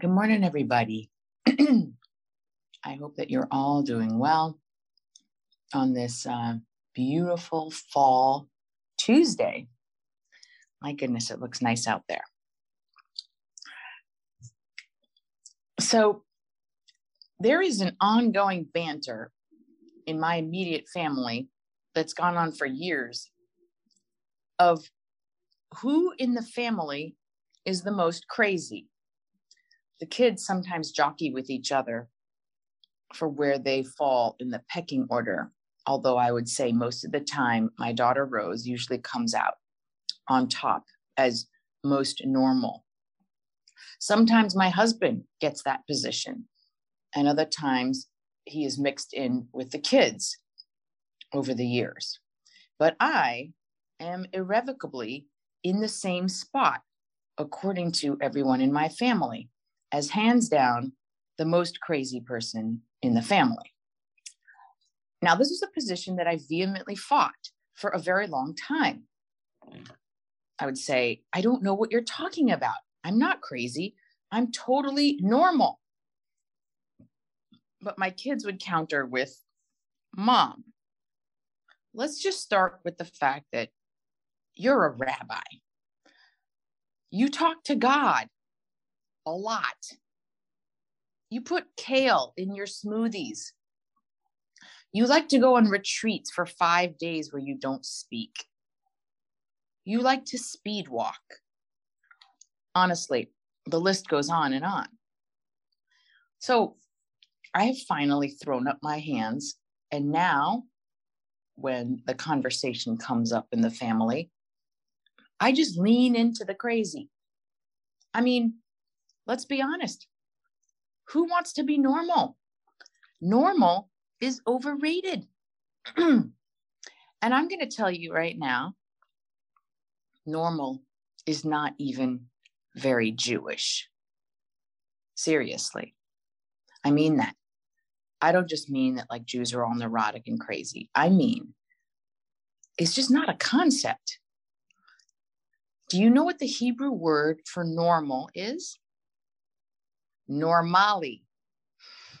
Good morning, everybody. I hope that you're all doing well on this uh, beautiful fall Tuesday. My goodness, it looks nice out there. So, there is an ongoing banter in my immediate family that's gone on for years of who in the family is the most crazy. The kids sometimes jockey with each other for where they fall in the pecking order. Although I would say most of the time, my daughter Rose usually comes out on top as most normal. Sometimes my husband gets that position, and other times he is mixed in with the kids over the years. But I am irrevocably in the same spot, according to everyone in my family, as hands down the most crazy person in the family. Now, this is a position that I vehemently fought for a very long time. I would say, I don't know what you're talking about. I'm not crazy. I'm totally normal. But my kids would counter with, Mom, let's just start with the fact that you're a rabbi. You talk to God a lot. You put kale in your smoothies. You like to go on retreats for five days where you don't speak. You like to speed walk. Honestly, the list goes on and on. So I have finally thrown up my hands. And now, when the conversation comes up in the family, I just lean into the crazy. I mean, let's be honest. Who wants to be normal? Normal is overrated. and I'm going to tell you right now normal is not even very Jewish. Seriously. I mean that. I don't just mean that like Jews are all neurotic and crazy. I mean, it's just not a concept. Do you know what the Hebrew word for normal is? Normali.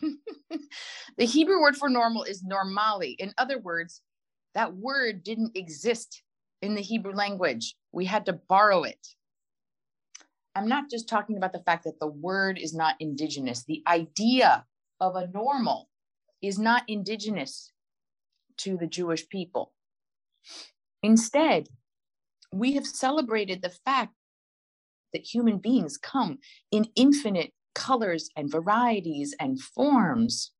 the Hebrew word for normal is normali. In other words, that word didn't exist in the Hebrew language. We had to borrow it. I'm not just talking about the fact that the word is not indigenous. The idea of a normal is not indigenous to the Jewish people. Instead, we have celebrated the fact that human beings come in infinite colors and varieties and forms.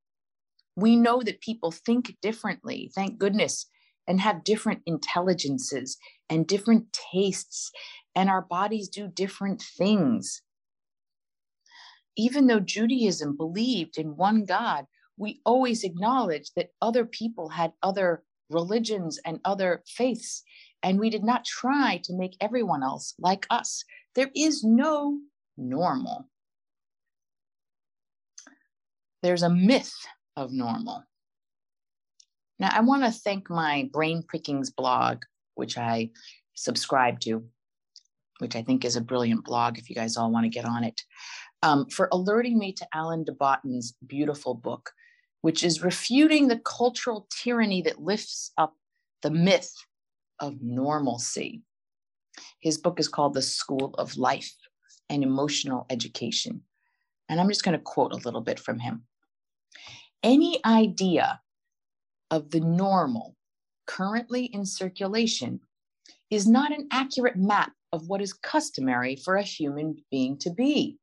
We know that people think differently, thank goodness, and have different intelligences and different tastes, and our bodies do different things. Even though Judaism believed in one God, we always acknowledge that other people had other religions and other faiths and we did not try to make everyone else like us. There is no normal. There's a myth of normal. Now, I want to thank my Brain Pickings blog, which I subscribe to, which I think is a brilliant blog if you guys all want to get on it, um, for alerting me to Alain de Botton's beautiful book, which is refuting the cultural tyranny that lifts up the myth of normalcy. His book is called The School of Life and Emotional Education. And I'm just going to quote a little bit from him. Any idea of the normal currently in circulation is not an accurate map of what is customary for a human being to be.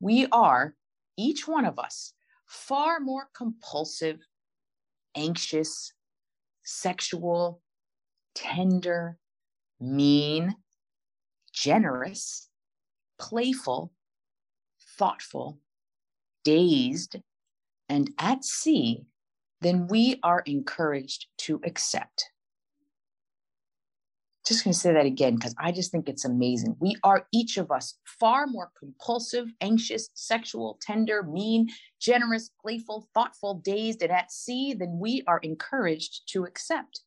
We are, each one of us, far more compulsive, anxious, sexual, tender, mean, generous, playful, thoughtful, dazed, and at sea then we are encouraged to accept. Just going to say that again because I just think it's amazing. We are each of us far more compulsive, anxious, sexual, tender, mean, generous, playful, thoughtful, dazed, and at sea than we are encouraged to accept.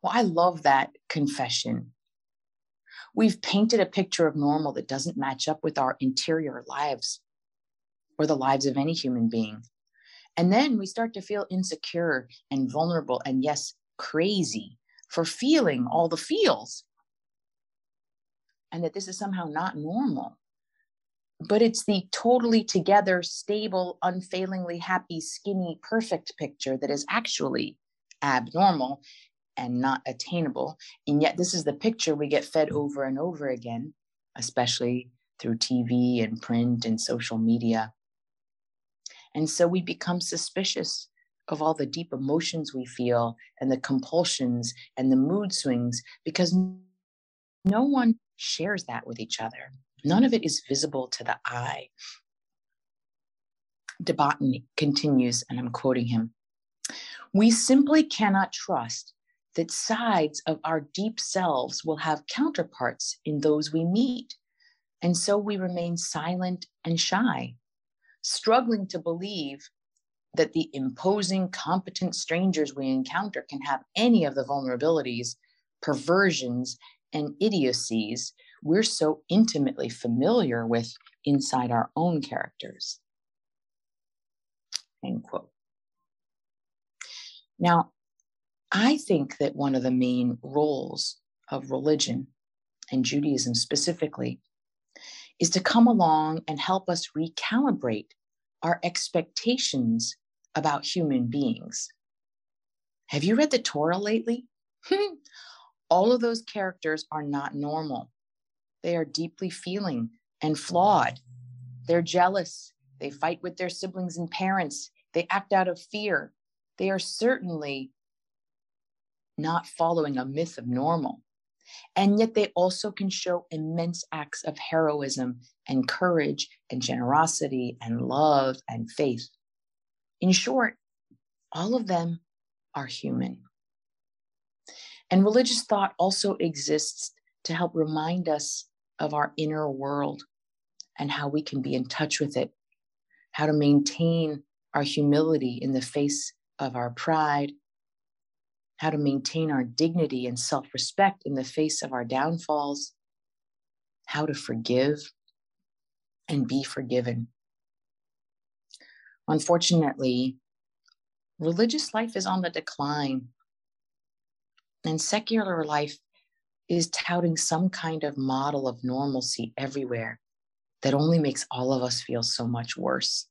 Well, I love that confession. We've painted a picture of normal that doesn't match up with our interior lives or the lives of any human being. And then we start to feel insecure and vulnerable and, yes, crazy for feeling all the feels. And that this is somehow not normal. But it's the totally together, stable, unfailingly happy, skinny, perfect picture that is actually abnormal and not attainable. And yet, this is the picture we get fed over and over again, especially through TV and print and social media. And so we become suspicious of all the deep emotions we feel and the compulsions and the mood swings because no one shares that with each other. None of it is visible to the eye. De continues, and I'm quoting him We simply cannot trust that sides of our deep selves will have counterparts in those we meet. And so we remain silent and shy struggling to believe that the imposing, competent strangers we encounter can have any of the vulnerabilities, perversions, and idiocies we're so intimately familiar with inside our own characters. End quote. Now, I think that one of the main roles of religion and Judaism specifically is to come along and help us recalibrate our expectations about human beings. Have you read the Torah lately? Hmm. All of those characters are not normal. They are deeply feeling and flawed. They're jealous. They fight with their siblings and parents. They act out of fear. They are certainly not following a myth of normal. And yet they also can show immense acts of heroism and courage and generosity and love and faith. In short, all of them are human. And religious thought also exists to help remind us of our inner world and how we can be in touch with it, how to maintain our humility in the face of our pride how to maintain our dignity and self respect in the face of our downfalls, how to forgive and be forgiven. Unfortunately, religious life is on the decline, and secular life is touting some kind of model of normalcy everywhere that only makes all of us feel so much worse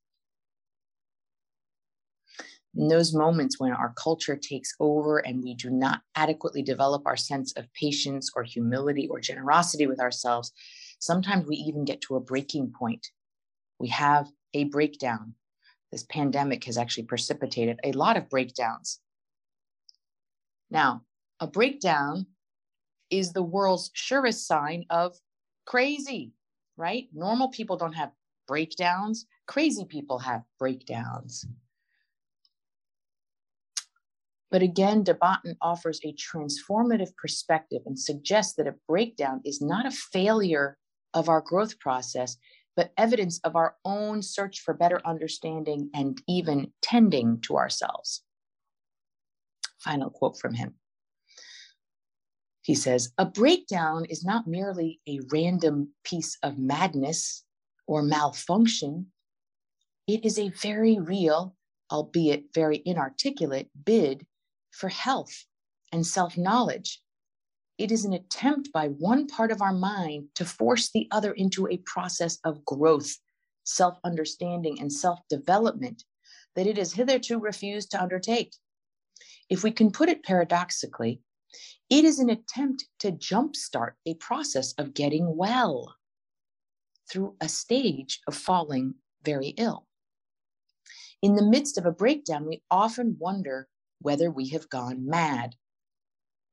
in those moments when our culture takes over and we do not adequately develop our sense of patience or humility or generosity with ourselves, sometimes we even get to a breaking point. We have a breakdown. This pandemic has actually precipitated a lot of breakdowns. Now, a breakdown is the world's surest sign of crazy, right? Normal people don't have breakdowns, crazy people have breakdowns. But again, de Botton offers a transformative perspective and suggests that a breakdown is not a failure of our growth process, but evidence of our own search for better understanding and even tending to ourselves. Final quote from him. He says, A breakdown is not merely a random piece of madness or malfunction, it is a very real, albeit very inarticulate, bid for health and self knowledge. It is an attempt by one part of our mind to force the other into a process of growth, self understanding, and self development that it has hitherto refused to undertake. If we can put it paradoxically, it is an attempt to jumpstart a process of getting well through a stage of falling very ill. In the midst of a breakdown, we often wonder whether we have gone mad.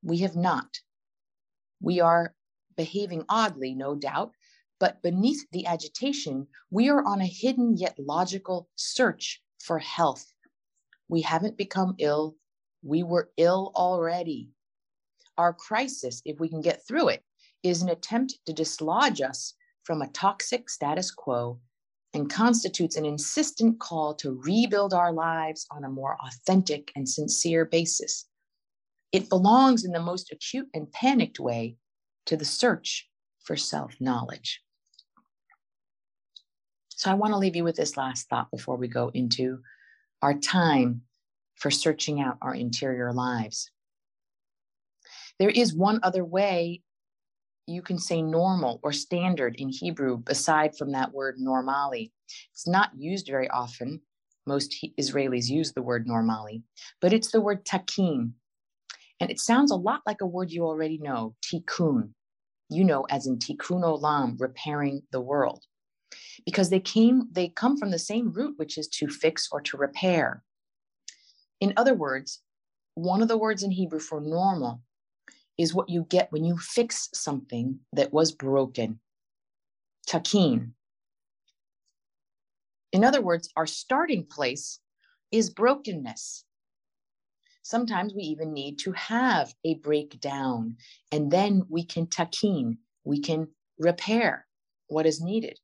We have not. We are behaving oddly, no doubt, but beneath the agitation, we are on a hidden yet logical search for health. We haven't become ill, we were ill already. Our crisis, if we can get through it, is an attempt to dislodge us from a toxic status quo and constitutes an insistent call to rebuild our lives on a more authentic and sincere basis. It belongs in the most acute and panicked way to the search for self knowledge. So I want to leave you with this last thought before we go into our time for searching out our interior lives. There is one other way you can say normal or standard in Hebrew aside from that word normali. It's not used very often. Most Israelis use the word normali, but it's the word takin. And it sounds a lot like a word you already know, tikkun. You know, as in tikkun olam, repairing the world. Because they came, they come from the same root, which is to fix or to repair. In other words, one of the words in Hebrew for normal is what you get when you fix something that was broken. Takin. In other words, our starting place is brokenness. Sometimes we even need to have a breakdown, and then we can takin, we can repair what is needed,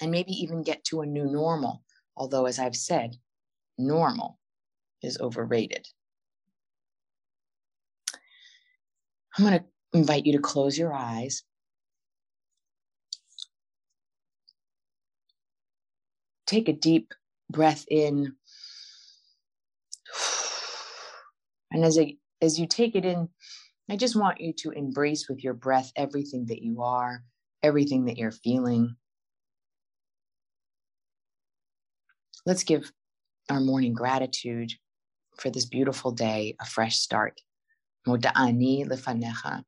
and maybe even get to a new normal. Although, as I've said, normal is overrated. I'm going to invite you to close your eyes. Take a deep breath in. And as, as you take it in, I just want you to embrace with your breath everything that you are, everything that you're feeling. Let's give our morning gratitude for this beautiful day, a fresh start. Lefanecha.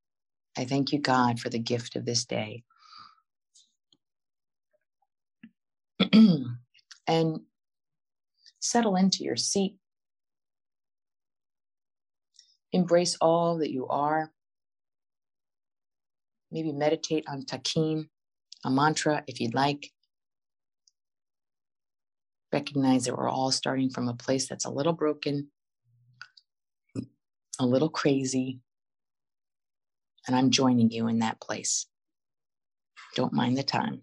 I thank you, God, for the gift of this day. and settle into your seat. Embrace all that you are. Maybe meditate on takin, a mantra if you'd like. Recognize that we're all starting from a place that's a little broken, a little crazy, and I'm joining you in that place. Don't mind the time.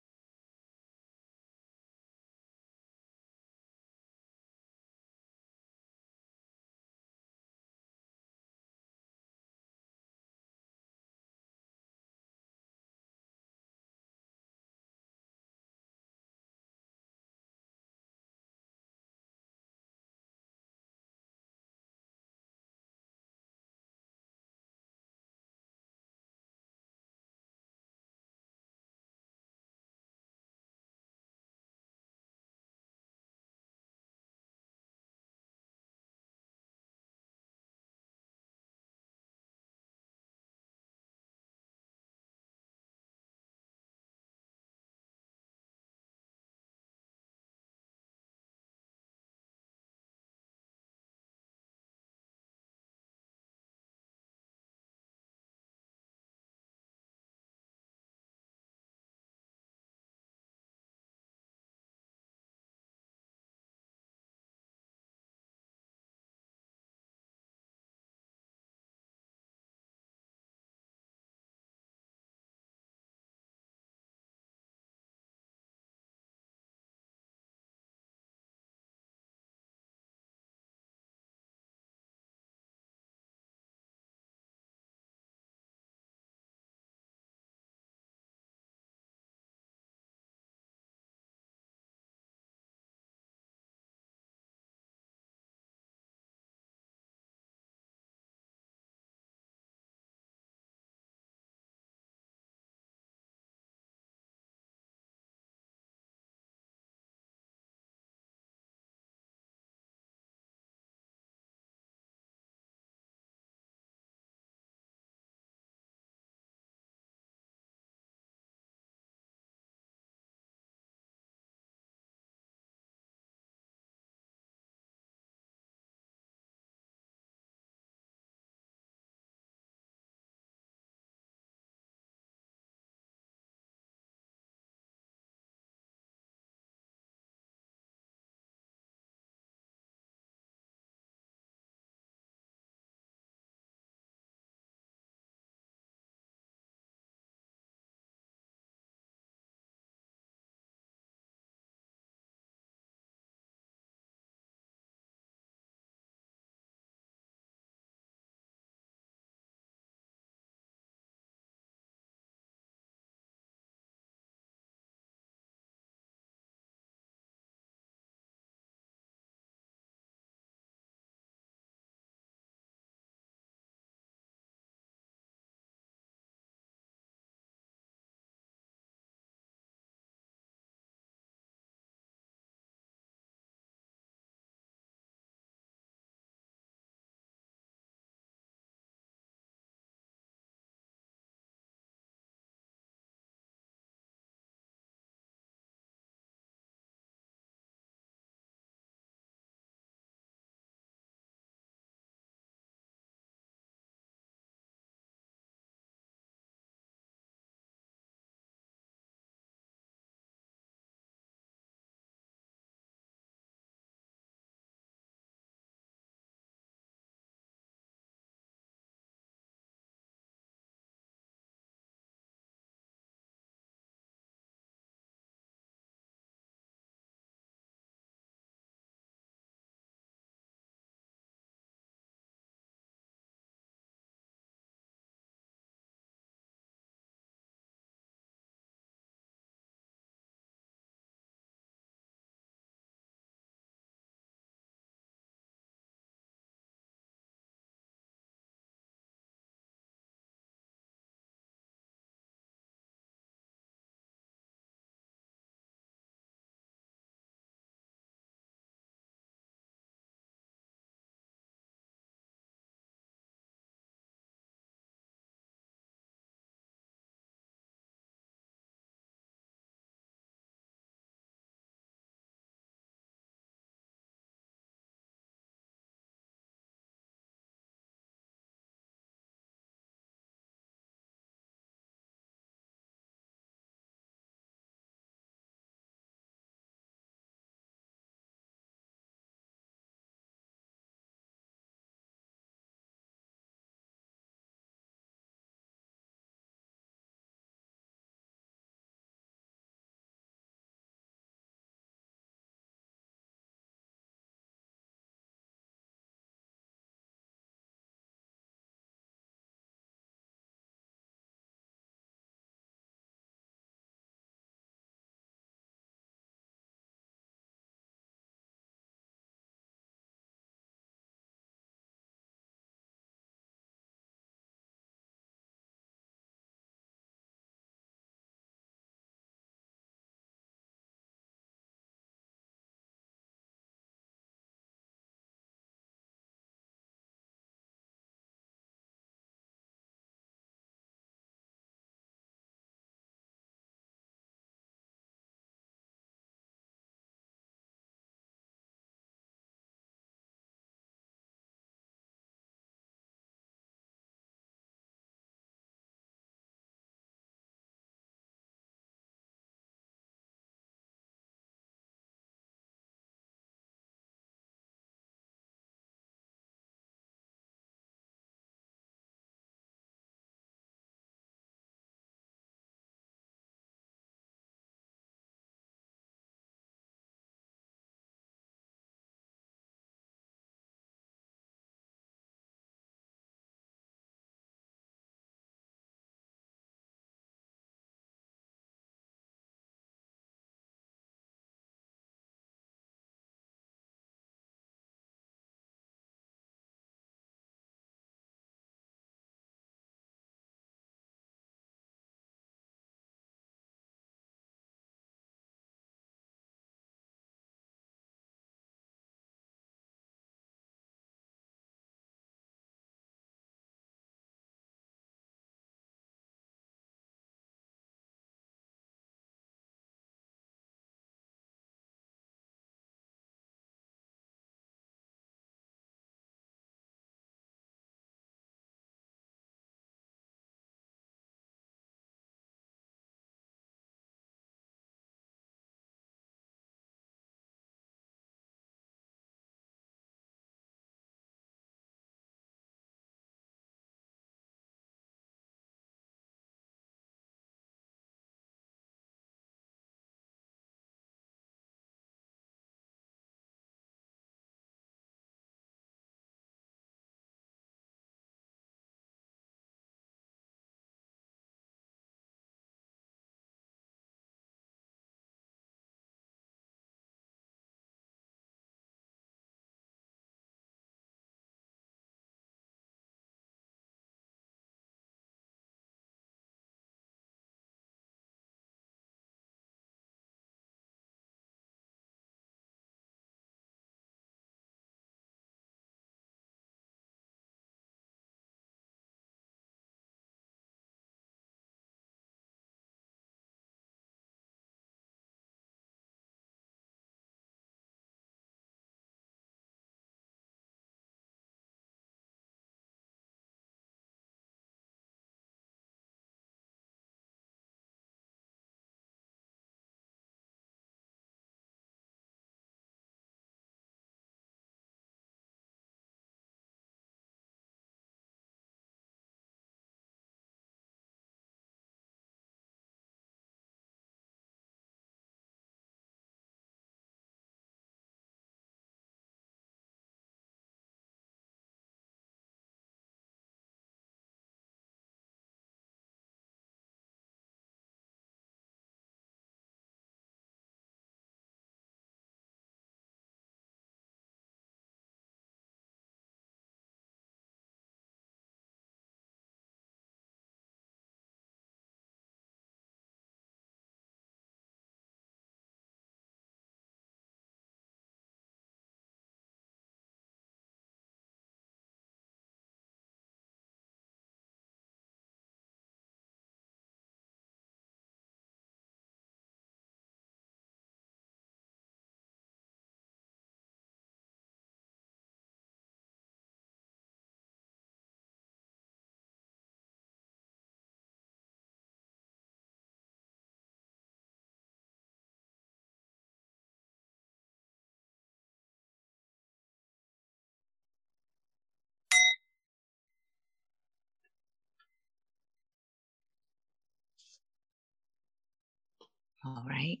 All right.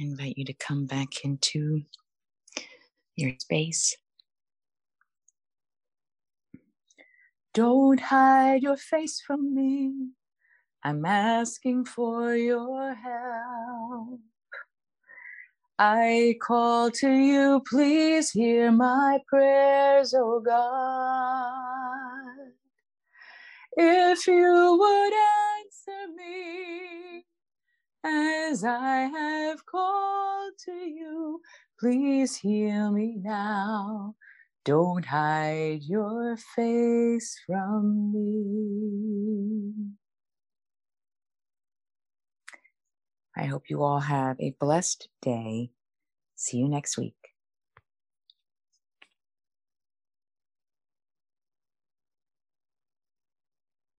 I invite you to come back into your space. Don't hide your face from me. I'm asking for your help. I call to you, please hear my prayers, oh God. If you would answer me as I have called to you, please hear me now. Don't hide your face from me. I hope you all have a blessed day. See you next week.